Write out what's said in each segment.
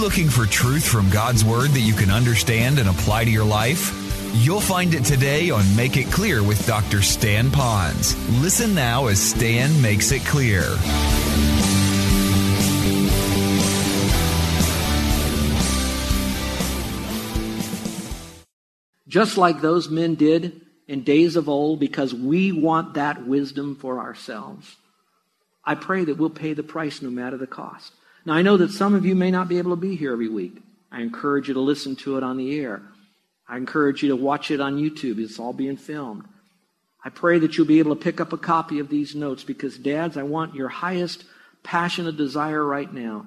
looking for truth from God's Word that you can understand and apply to your life? You'll find it today on Make It Clear with Dr. Stan Ponz. Listen now as Stan makes it clear. Just like those men did in days of old, because we want that wisdom for ourselves. I pray that we'll pay the price no matter the cost. Now, I know that some of you may not be able to be here every week. I encourage you to listen to it on the air. I encourage you to watch it on YouTube. It's all being filmed. I pray that you'll be able to pick up a copy of these notes because, dads, I want your highest passionate desire right now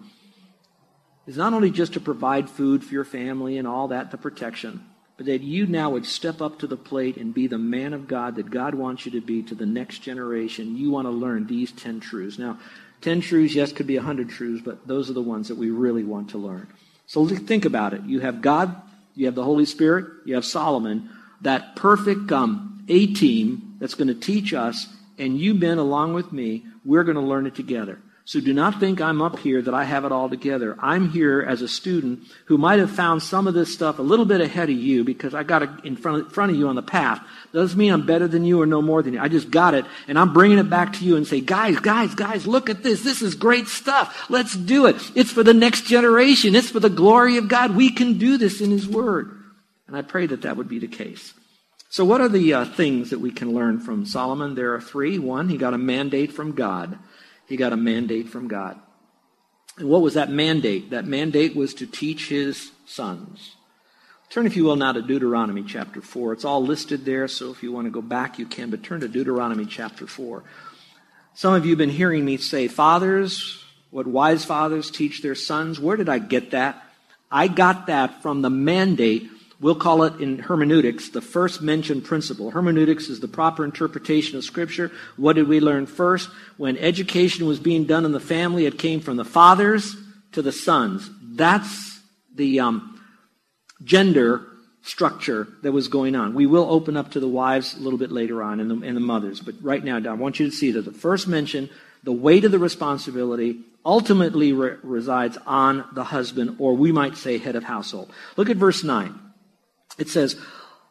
is not only just to provide food for your family and all that, the protection, but that you now would step up to the plate and be the man of God that God wants you to be to the next generation. You want to learn these 10 truths. Now, 10 truths, yes, could be 100 truths, but those are the ones that we really want to learn. So think about it. You have God, you have the Holy Spirit, you have Solomon, that perfect um, A team that's going to teach us, and you men along with me, we're going to learn it together. So do not think I'm up here that I have it all together. I'm here as a student who might have found some of this stuff a little bit ahead of you because I got it in front of, front of you on the path. Doesn't mean I'm better than you or no more than you. I just got it and I'm bringing it back to you and say, guys, guys, guys, look at this. This is great stuff. Let's do it. It's for the next generation. It's for the glory of God. We can do this in His Word. And I pray that that would be the case. So what are the uh, things that we can learn from Solomon? There are three. One, he got a mandate from God. He got a mandate from God. And what was that mandate? That mandate was to teach his sons. Turn, if you will, now to Deuteronomy chapter 4. It's all listed there, so if you want to go back, you can, but turn to Deuteronomy chapter 4. Some of you have been hearing me say, Fathers, what wise fathers teach their sons. Where did I get that? I got that from the mandate We'll call it in hermeneutics the first mentioned principle. Hermeneutics is the proper interpretation of Scripture. What did we learn first? When education was being done in the family, it came from the fathers to the sons. That's the um, gender structure that was going on. We will open up to the wives a little bit later on and the, and the mothers. But right now, I want you to see that the first mention, the weight of the responsibility, ultimately re- resides on the husband, or we might say head of household. Look at verse 9. It says,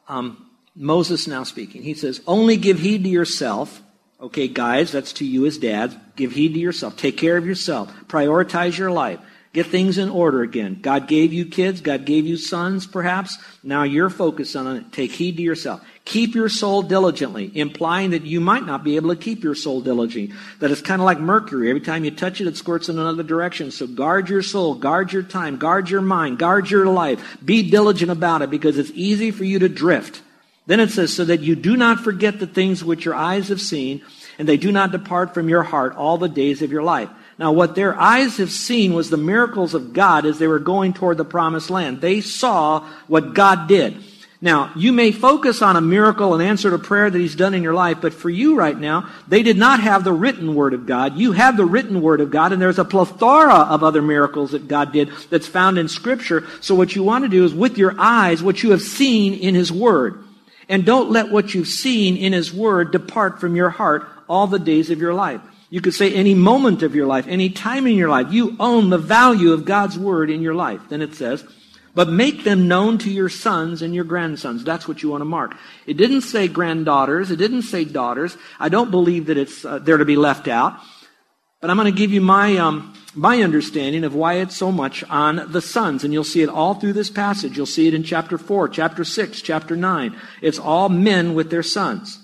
um, Moses now speaking, he says, Only give heed to yourself. Okay, guys, that's to you as dads. Give heed to yourself. Take care of yourself. Prioritize your life. Get things in order again. God gave you kids. God gave you sons, perhaps. Now you're focused on it. Take heed to yourself. Keep your soul diligently, implying that you might not be able to keep your soul diligently. That it's kind of like mercury. Every time you touch it, it squirts in another direction. So guard your soul, guard your time, guard your mind, guard your life. Be diligent about it because it's easy for you to drift. Then it says, so that you do not forget the things which your eyes have seen, and they do not depart from your heart all the days of your life. Now, what their eyes have seen was the miracles of God as they were going toward the promised land. They saw what God did. Now, you may focus on a miracle, an answer to prayer that He's done in your life, but for you right now, they did not have the written Word of God. You have the written Word of God, and there's a plethora of other miracles that God did that's found in Scripture. So what you want to do is with your eyes, what you have seen in His Word. And don't let what you've seen in His Word depart from your heart all the days of your life. You could say any moment of your life, any time in your life, you own the value of God's word in your life. Then it says, but make them known to your sons and your grandsons. That's what you want to mark. It didn't say granddaughters. It didn't say daughters. I don't believe that it's uh, there to be left out. But I'm going to give you my, um, my understanding of why it's so much on the sons. And you'll see it all through this passage. You'll see it in chapter 4, chapter 6, chapter 9. It's all men with their sons.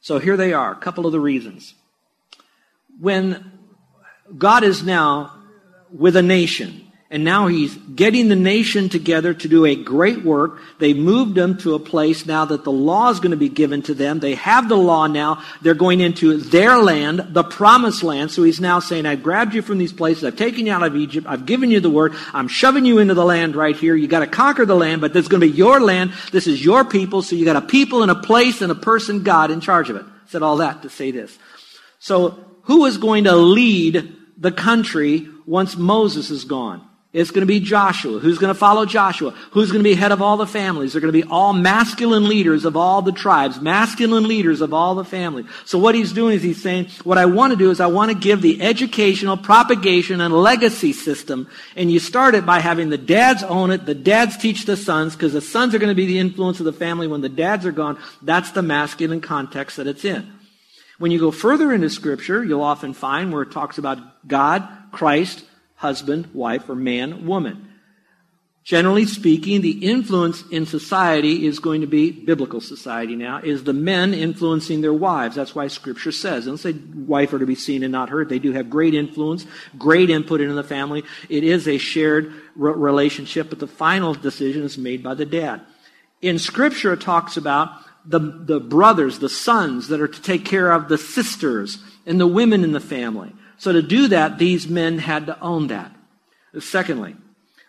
So here they are, a couple of the reasons when God is now with a nation And now he's getting the nation together to do a great work. They moved them to a place now that the law is going to be given to them. They have the law now. They're going into their land, the promised land. So he's now saying, I've grabbed you from these places. I've taken you out of Egypt. I've given you the word. I'm shoving you into the land right here. You got to conquer the land, but this is going to be your land. This is your people. So you got a people and a place and a person, God, in charge of it. said all that to say this. So who is going to lead the country once Moses is gone? It's going to be Joshua. Who's going to follow Joshua? Who's going to be head of all the families? They're going to be all masculine leaders of all the tribes, masculine leaders of all the families. So what he's doing is he's saying, what I want to do is I want to give the educational, propagation, and legacy system. And you start it by having the dads own it, the dads teach the sons, because the sons are going to be the influence of the family when the dads are gone. That's the masculine context that it's in. When you go further into scripture, you'll often find where it talks about God, Christ, husband, wife, or man, woman. Generally speaking, the influence in society is going to be biblical society now, is the men influencing their wives. That's why scripture says. Don't say wife are to be seen and not heard. They do have great influence, great input into the family. It is a shared relationship, but the final decision is made by the dad. In scripture, it talks about the, the brothers, the sons that are to take care of the sisters and the women in the family. So to do that, these men had to own that. Secondly,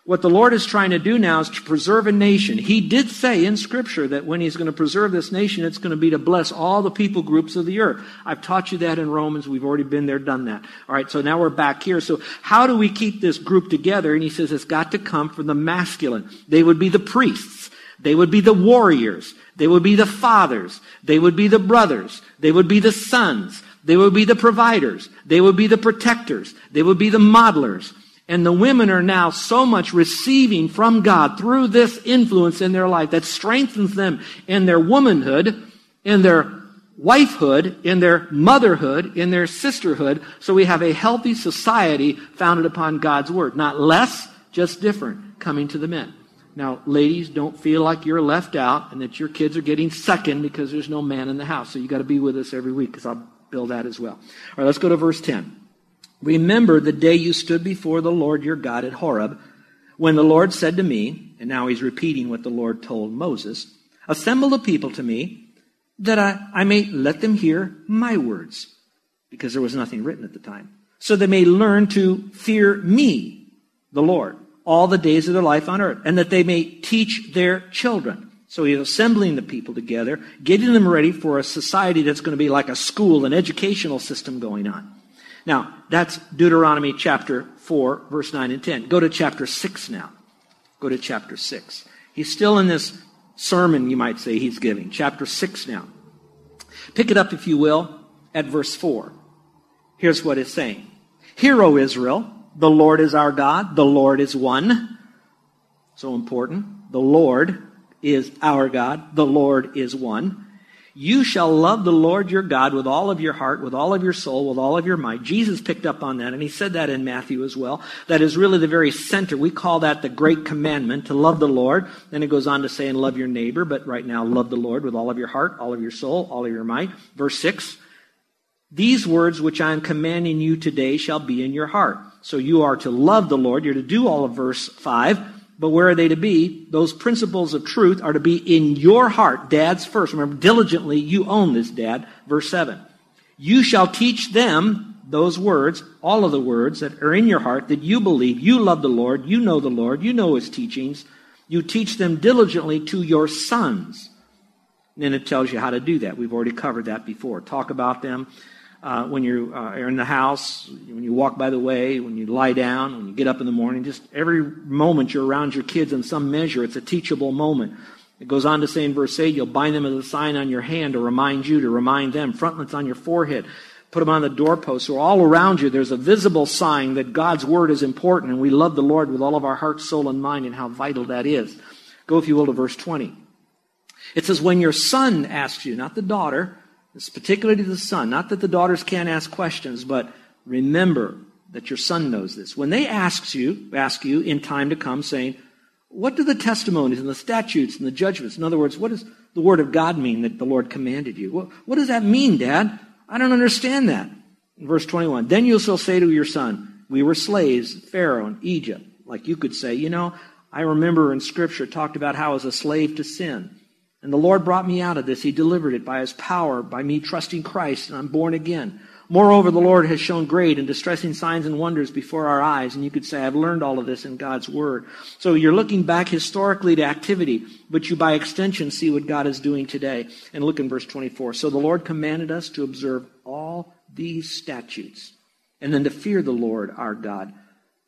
what the Lord is trying to do now is to preserve a nation. He did say in Scripture that when He's going to preserve this nation, it's going to be to bless all the people groups of the earth. I've taught you that in Romans. We've already been there, done that. All right, so now we're back here. So how do we keep this group together? And He says it's got to come from the masculine. They would be the priests. They would be the warriors. They would be the fathers. They would be the brothers. They would be the sons. They would be the providers. They would be the protectors. They would be the modelers. And the women are now so much receiving from God through this influence in their life that strengthens them in their womanhood, in their wifehood, in their motherhood, in their sisterhood. So we have a healthy society founded upon God's word. Not less, just different, coming to the men. Now, ladies, don't feel like you're left out and that your kids are getting second because there's no man in the house. So you got to be with us every week because I'll build that as well. All right, let's go to verse 10. Remember the day you stood before the Lord your God at Horeb, when the Lord said to me, and now he's repeating what the Lord told Moses, Assemble the people to me, that I, I may let them hear my words, because there was nothing written at the time, so they may learn to fear me, the Lord, all the days of their life on earth, and that they may teach their children. So he's assembling the people together, getting them ready for a society that's going to be like a school, an educational system going on. Now, that's Deuteronomy chapter 4, verse 9 and 10. Go to chapter 6 now. Go to chapter 6. He's still in this sermon, you might say, he's giving. Chapter 6 now. Pick it up, if you will, at verse 4. Here's what it's saying Hear, O Israel, the Lord is our God, the Lord is one. So important. The Lord is our God. The Lord is one. You shall love the Lord your God with all of your heart, with all of your soul, with all of your might. Jesus picked up on that, and he said that in Matthew as well. That is really the very center. We call that the great commandment to love the Lord. Then it goes on to say, and love your neighbor, but right now, love the Lord with all of your heart, all of your soul, all of your might. Verse 6 These words which I am commanding you today shall be in your heart. So you are to love the Lord. You're to do all of verse 5 but where are they to be? Those principles of truth are to be in your heart. Dad's first. Remember, diligently you own this, Dad. Verse 7. You shall teach them those words, all of the words that are in your heart that you believe. You love the Lord. You know the Lord. You know his teachings. You teach them diligently to your sons. And then it tells you how to do that. We've already covered that before. Talk about them uh, when you uh, are in the house, when you walk by the way, when you lie down, when you get up in the morning, just every moment you're around your kids in some measure, it's a teachable moment. It goes on to say in verse 8, you'll bind them as a sign on your hand to remind you, to remind them. Frontlets on your forehead. Put them on the doorpost. So all around you, there's a visible sign that God's word is important and we love the Lord with all of our heart, soul, and mind and how vital that is. Go, if you will, to verse 20. It says, when your son asks you, not the daughter, it's particularly to the son. Not that the daughters can't ask questions, but remember that your son knows this. When they ask you, ask you in time to come, saying, What do the testimonies and the statutes and the judgments, in other words, what does the word of God mean that the Lord commanded you? What, what does that mean, Dad? I don't understand that. In verse 21, then you shall say to your son, We were slaves, Pharaoh and Egypt. Like you could say, you know, I remember in Scripture talked about how I was a slave to sin. And the Lord brought me out of this. He delivered it by His power, by me trusting Christ, and I'm born again. Moreover, the Lord has shown great and distressing signs and wonders before our eyes. And you could say, I've learned all of this in God's Word. So you're looking back historically to activity, but you by extension see what God is doing today. And look in verse 24. So the Lord commanded us to observe all these statutes and then to fear the Lord our God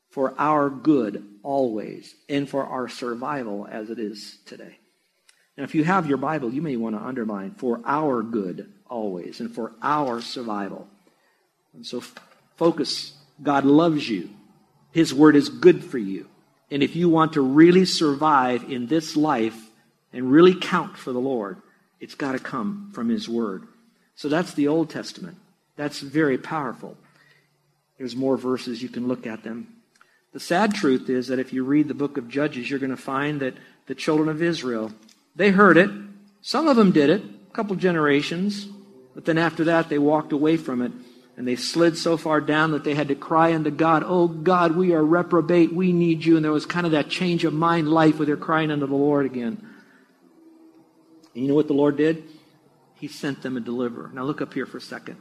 for our good always and for our survival as it is today. Now, if you have your Bible, you may want to underline for our good always and for our survival. And so focus. God loves you. His word is good for you. And if you want to really survive in this life and really count for the Lord, it's got to come from His word. So that's the Old Testament. That's very powerful. There's more verses, you can look at them. The sad truth is that if you read the book of Judges, you're going to find that the children of Israel, they heard it. Some of them did it, a couple generations. But then after that, they walked away from it. And they slid so far down that they had to cry unto God, Oh God, we are reprobate. We need you. And there was kind of that change of mind life where they're crying unto the Lord again. And you know what the Lord did? He sent them a deliverer. Now look up here for a second.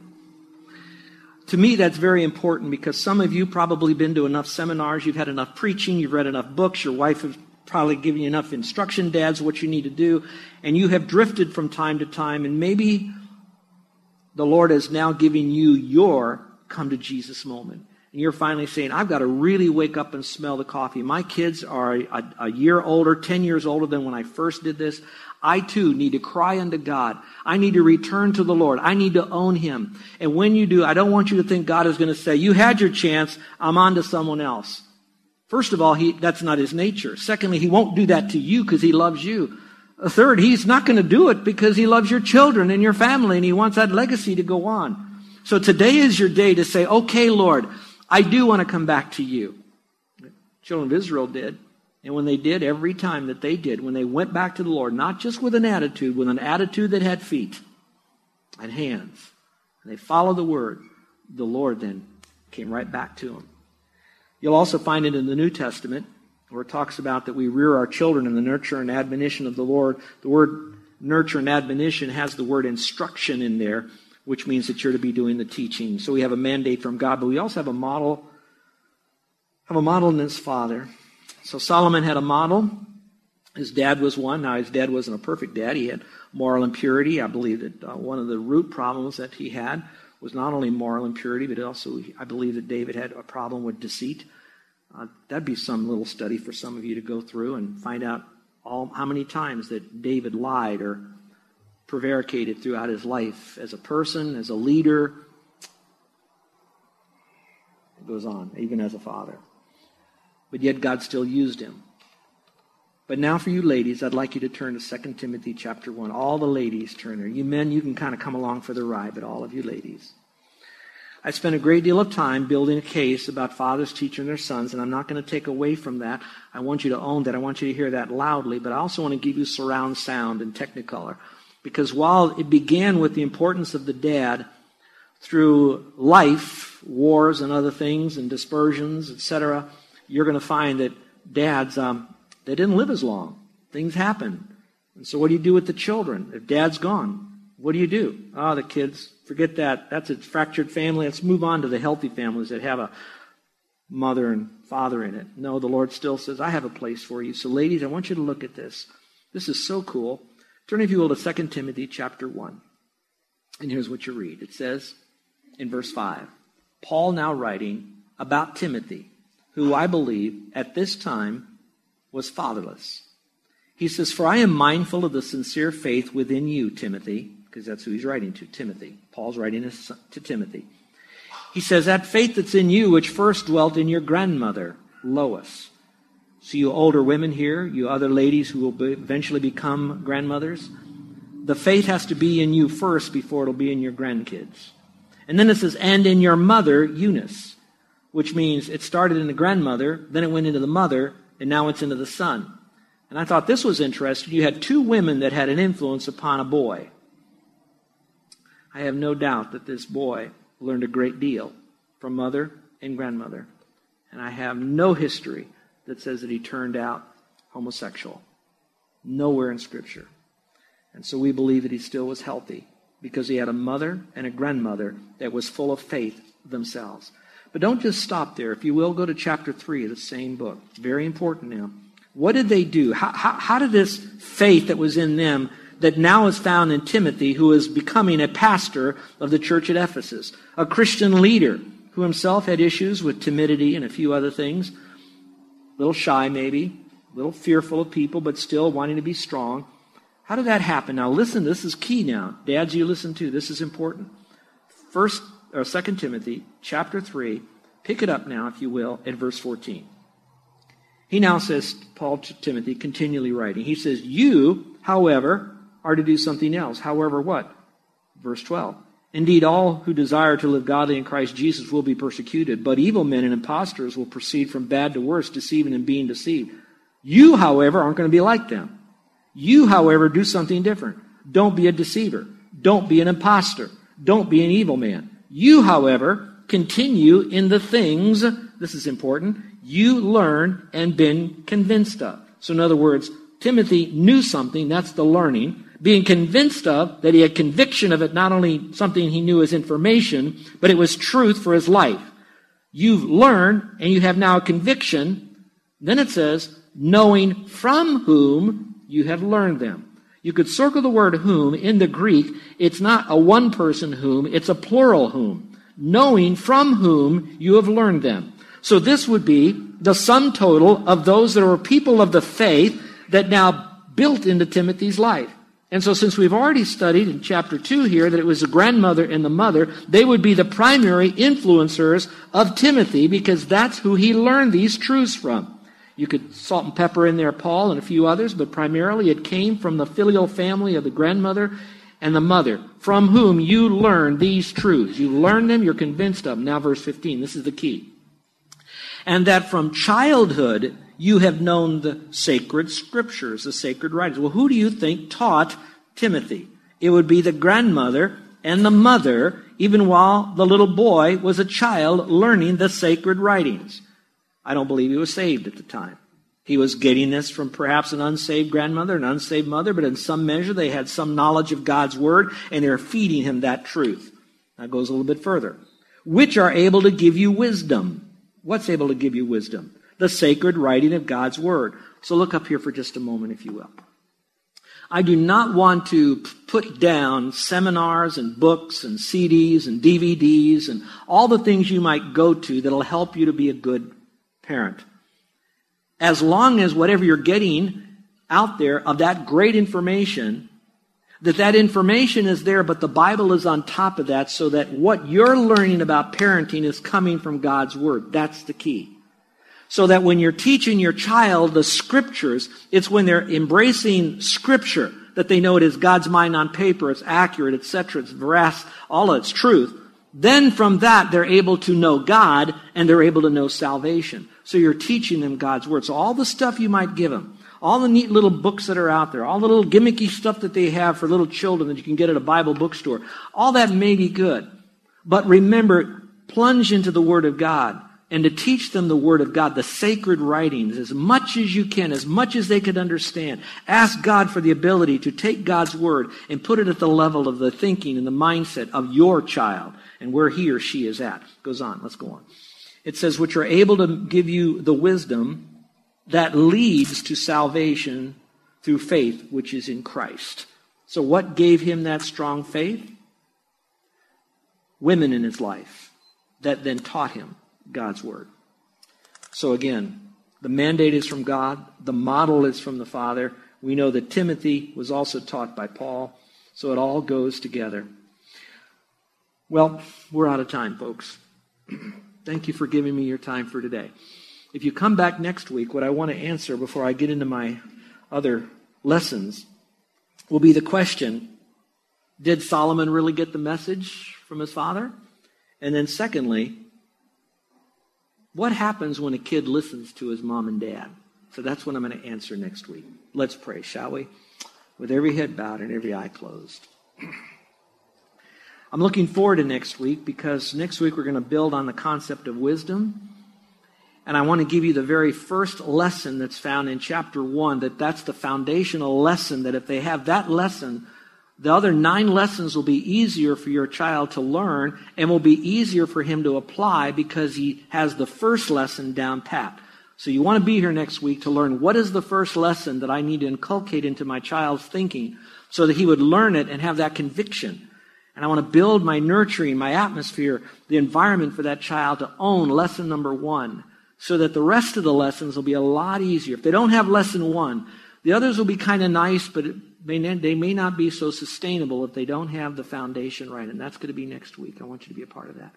To me, that's very important because some of you probably been to enough seminars, you've had enough preaching, you've read enough books, your wife has probably given you enough instruction, dads, what you need to do, and you have drifted from time to time, and maybe the Lord is now giving you your come to Jesus moment. And you're finally saying, I've got to really wake up and smell the coffee. My kids are a, a, year older, 10 years older than when I first did this. I too need to cry unto God. I need to return to the Lord. I need to own Him. And when you do, I don't want you to think God is going to say, You had your chance. I'm on to someone else. First of all, he, that's not His nature. Secondly, He won't do that to you because He loves you. Third, he's not going to do it because he loves your children and your family and he wants that legacy to go on. So today is your day to say, okay, Lord, I do want to come back to you. children of Israel did. And when they did, every time that they did, when they went back to the Lord, not just with an attitude, with an attitude that had feet and hands, and they followed the word, the Lord then came right back to them. You'll also find it in the New Testament where it talks about that we rear our children in the nurture and admonition of the Lord. The word nurture and admonition has the word instruction in there, which means that you're to be doing the teaching. So we have a mandate from God, but we also have a model, have a model in his father. So Solomon had a model. His dad was one. Now his dad wasn't a perfect dad. He had moral impurity. I believe that uh, one of the root problems that he had was not only moral impurity, but also I believe that David had a problem with deceit. Uh, that'd be some little study for some of you to go through and find out all, how many times that David lied or prevaricated throughout his life as a person, as a leader. It goes on, even as a father. But yet God still used him. But now for you ladies, I'd like you to turn to 2 Timothy chapter 1. All the ladies turn there. You men, you can kind of come along for the ride, but all of you ladies. I spent a great deal of time building a case about fathers teaching their sons, and I'm not going to take away from that. I want you to own that. I want you to hear that loudly, but I also want to give you surround sound and technicolor. Because while it began with the importance of the dad through life, wars and other things, and dispersions, etc., you're going to find that dads, um, they didn't live as long. Things happen. And so what do you do with the children? If dad's gone, what do you do? Ah, oh, the kids, forget that. That's a fractured family. Let's move on to the healthy families that have a mother and father in it. No, the Lord still says, I have a place for you. So, ladies, I want you to look at this. This is so cool. Turn, if you will, to 2 Timothy chapter 1. And here's what you read it says in verse 5 Paul now writing about Timothy, who I believe at this time was fatherless. He says, For I am mindful of the sincere faith within you, Timothy because that's who he's writing to, Timothy. Paul's writing to Timothy. He says, That faith that's in you, which first dwelt in your grandmother, Lois. So, you older women here, you other ladies who will be eventually become grandmothers, the faith has to be in you first before it'll be in your grandkids. And then it says, And in your mother, Eunice, which means it started in the grandmother, then it went into the mother, and now it's into the son. And I thought this was interesting. You had two women that had an influence upon a boy. I have no doubt that this boy learned a great deal from mother and grandmother. And I have no history that says that he turned out homosexual. Nowhere in Scripture. And so we believe that he still was healthy because he had a mother and a grandmother that was full of faith themselves. But don't just stop there. If you will, go to chapter 3 of the same book. Very important now. What did they do? How, how, how did this faith that was in them that now is found in Timothy, who is becoming a pastor of the church at Ephesus, a Christian leader who himself had issues with timidity and a few other things, a little shy maybe, a little fearful of people, but still wanting to be strong. How did that happen? Now listen, this is key now. Dads, you listen too. This is important. First or Second Timothy chapter 3, pick it up now, if you will, at verse 14. He now says, Paul to Timothy, continually writing, he says, You, however, are to do something else. However, what? Verse 12. Indeed, all who desire to live godly in Christ Jesus will be persecuted, but evil men and impostors will proceed from bad to worse, deceiving and being deceived. You, however, aren't going to be like them. You, however, do something different. Don't be a deceiver. Don't be an impostor. Don't be an evil man. You, however, continue in the things, this is important, you learn and been convinced of. So, in other words, Timothy knew something, that's the learning, being convinced of, that he had conviction of it, not only something he knew as information, but it was truth for his life. You've learned and you have now a conviction. Then it says, knowing from whom you have learned them. You could circle the word whom in the Greek. It's not a one person whom, it's a plural whom. Knowing from whom you have learned them. So this would be the sum total of those that are people of the faith that now built into Timothy's life. And so since we've already studied in chapter 2 here that it was the grandmother and the mother, they would be the primary influencers of Timothy because that's who he learned these truths from. You could salt and pepper in there Paul and a few others, but primarily it came from the filial family of the grandmother and the mother, from whom you learn these truths. You learn them, you're convinced of them. Now, verse 15, this is the key. And that from childhood you have known the sacred scriptures, the sacred writings. Well, who do you think taught Timothy? It would be the grandmother and the mother, even while the little boy was a child learning the sacred writings. I don't believe he was saved at the time. He was getting this from perhaps an unsaved grandmother, an unsaved mother, but in some measure they had some knowledge of God's word and they're feeding him that truth. That goes a little bit further. Which are able to give you wisdom. What's able to give you wisdom? The sacred writing of God's word. So look up here for just a moment, if you will. I do not want to put down seminars and books and CDs and DVDs and all the things you might go to that'll help you to be a good parent. As long as whatever you're getting out there of that great information, that that information is there, but the Bible is on top of that so that what you're learning about parenting is coming from God's Word. That's the key. So that when you're teaching your child the scriptures, it's when they're embracing scripture that they know it is God's mind on paper, it's accurate, etc., it's veracity, all of its truth. Then from that, they're able to know God and they're able to know salvation. So you're teaching them God's Word. So all the stuff you might give them, all the neat little books that are out there, all the little gimmicky stuff that they have for little children that you can get at a Bible bookstore, all that may be good. But remember, plunge into the Word of God and to teach them the Word of God, the sacred writings, as much as you can, as much as they could understand. Ask God for the ability to take God's Word and put it at the level of the thinking and the mindset of your child and where he or she is at. Goes on. Let's go on. It says, which are able to give you the wisdom that leads to salvation through faith, which is in Christ. So, what gave him that strong faith? Women in his life that then taught him God's word. So, again, the mandate is from God, the model is from the Father. We know that Timothy was also taught by Paul, so it all goes together. Well, we're out of time, folks. Thank you for giving me your time for today. If you come back next week, what I want to answer before I get into my other lessons will be the question Did Solomon really get the message from his father? And then, secondly, what happens when a kid listens to his mom and dad? So that's what I'm going to answer next week. Let's pray, shall we? With every head bowed and every eye closed. I'm looking forward to next week because next week we're going to build on the concept of wisdom. And I want to give you the very first lesson that's found in chapter 1, that that's the foundational lesson, that if they have that lesson, the other nine lessons will be easier for your child to learn and will be easier for him to apply because he has the first lesson down pat. So you want to be here next week to learn what is the first lesson that I need to inculcate into my child's thinking so that he would learn it and have that conviction. And I want to build my nurturing, my atmosphere, the environment for that child to own lesson number one so that the rest of the lessons will be a lot easier. If they don't have lesson one, the others will be kind of nice, but may, they may not be so sustainable if they don't have the foundation right. And that's going to be next week. I want you to be a part of that.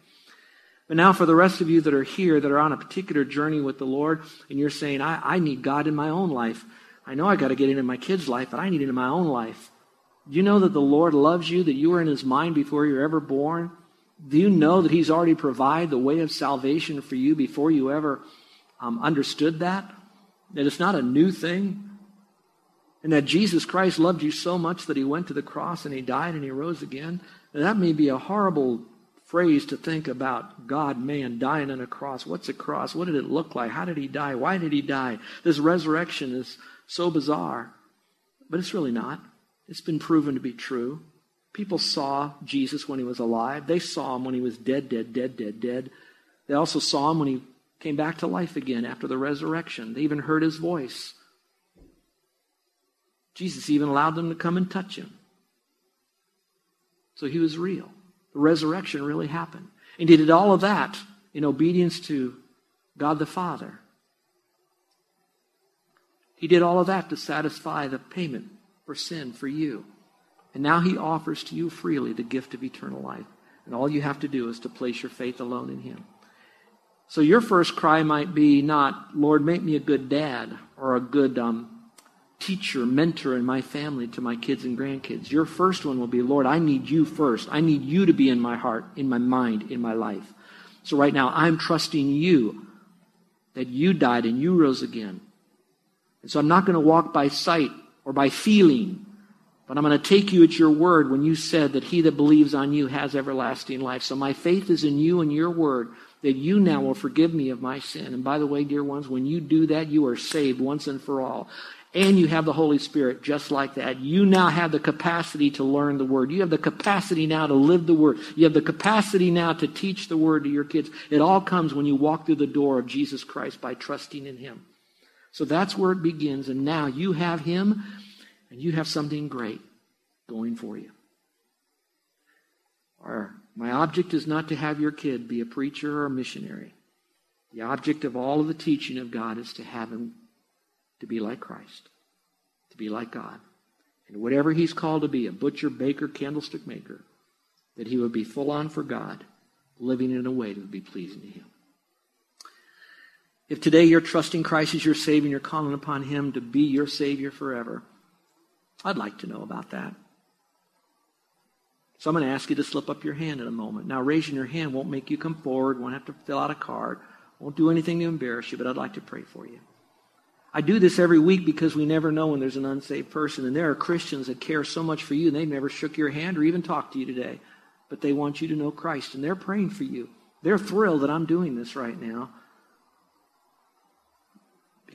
But now, for the rest of you that are here, that are on a particular journey with the Lord, and you're saying, I, I need God in my own life. I know I got to get into my kid's life, but I need it in my own life. Do you know that the Lord loves you, that you were in his mind before you were ever born? Do you know that he's already provided the way of salvation for you before you ever um, understood that? That it's not a new thing? And that Jesus Christ loved you so much that he went to the cross and he died and he rose again? that may be a horrible phrase to think about God, man, dying on a cross. What's a cross? What did it look like? How did he die? Why did he die? This resurrection is so bizarre. But it's really not. It's been proven to be true. People saw Jesus when he was alive. They saw him when he was dead, dead, dead, dead, dead. They also saw him when he came back to life again after the resurrection. They even heard his voice. Jesus even allowed them to come and touch him. So he was real. The resurrection really happened. And he did all of that in obedience to God the Father. He did all of that to satisfy the payment for sin for you. And now he offers to you freely the gift of eternal life. And all you have to do is to place your faith alone in him. So your first cry might be not, Lord, make me a good dad or a good um, teacher, mentor in my family to my kids and grandkids. Your first one will be, Lord, I need you first. I need you to be in my heart, in my mind, in my life. So right now, I'm trusting you that you died and you rose again. And so I'm not going to walk by sight or by feeling. But I'm going to take you at your word when you said that he that believes on you has everlasting life. So my faith is in you and your word that you now will forgive me of my sin. And by the way, dear ones, when you do that, you are saved once and for all. And you have the Holy Spirit just like that. You now have the capacity to learn the Word. You have the capacity now to live the Word. You have the capacity now to teach the Word to your kids. It all comes when you walk through the door of Jesus Christ by trusting in Him. So that's where it begins. And now you have Him and you have something great going for you. Or, my object is not to have your kid be a preacher or a missionary. The object of all of the teaching of God is to have him to be like Christ, to be like God. And whatever he's called to be, a butcher, baker, candlestick maker, that he would be full on for God, living in a way that would be pleasing to him. If today you're trusting Christ as your Savior and you're calling upon Him to be your Savior forever, I'd like to know about that. So I'm going to ask you to slip up your hand in a moment. Now, raising your hand won't make you come forward, won't have to fill out a card, won't do anything to embarrass you, but I'd like to pray for you. I do this every week because we never know when there's an unsaved person. And there are Christians that care so much for you, and they've never shook your hand or even talked to you today. But they want you to know Christ, and they're praying for you. They're thrilled that I'm doing this right now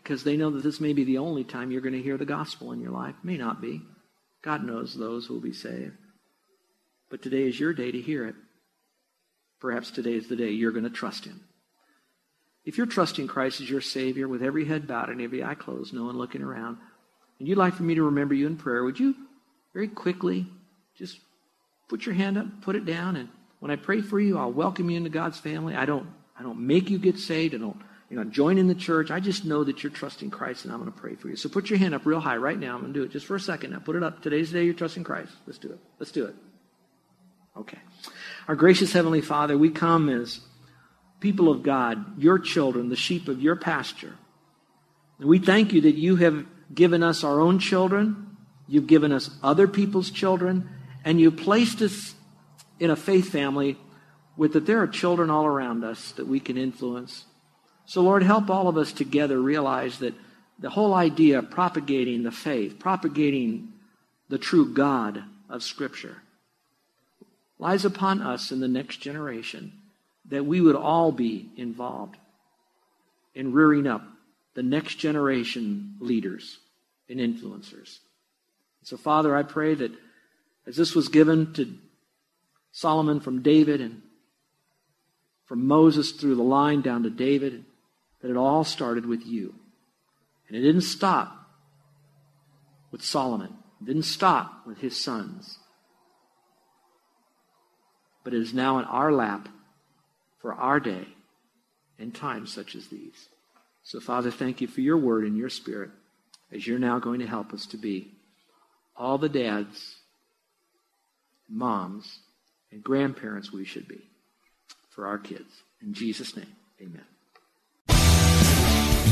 because they know that this may be the only time you're going to hear the gospel in your life. May not be. God knows those who will be saved. But today is your day to hear it. Perhaps today is the day you're going to trust Him. If you're trusting Christ as your Savior with every head bowed and every eye closed, no one looking around, and you'd like for me to remember you in prayer, would you very quickly just put your hand up, put it down, and when I pray for you, I'll welcome you into God's family. I don't, I don't make you get saved. I don't you know, join in the church. I just know that you're trusting Christ, and I'm going to pray for you. So put your hand up real high right now. I'm going to do it just for a second. Now put it up. Today's the day you're trusting Christ. Let's do it. Let's do it. Okay. Our gracious Heavenly Father, we come as people of God, your children, the sheep of your pasture. And we thank you that you have given us our own children, you've given us other people's children, and you placed us in a faith family with that there are children all around us that we can influence so, Lord, help all of us together realize that the whole idea of propagating the faith, propagating the true God of Scripture, lies upon us in the next generation, that we would all be involved in rearing up the next generation leaders and influencers. So, Father, I pray that as this was given to Solomon from David and from Moses through the line down to David, that it all started with you. And it didn't stop with Solomon, it didn't stop with his sons. But it is now in our lap for our day and times such as these. So, Father, thank you for your word and your spirit as you're now going to help us to be all the dads, moms, and grandparents we should be for our kids. In Jesus' name, amen.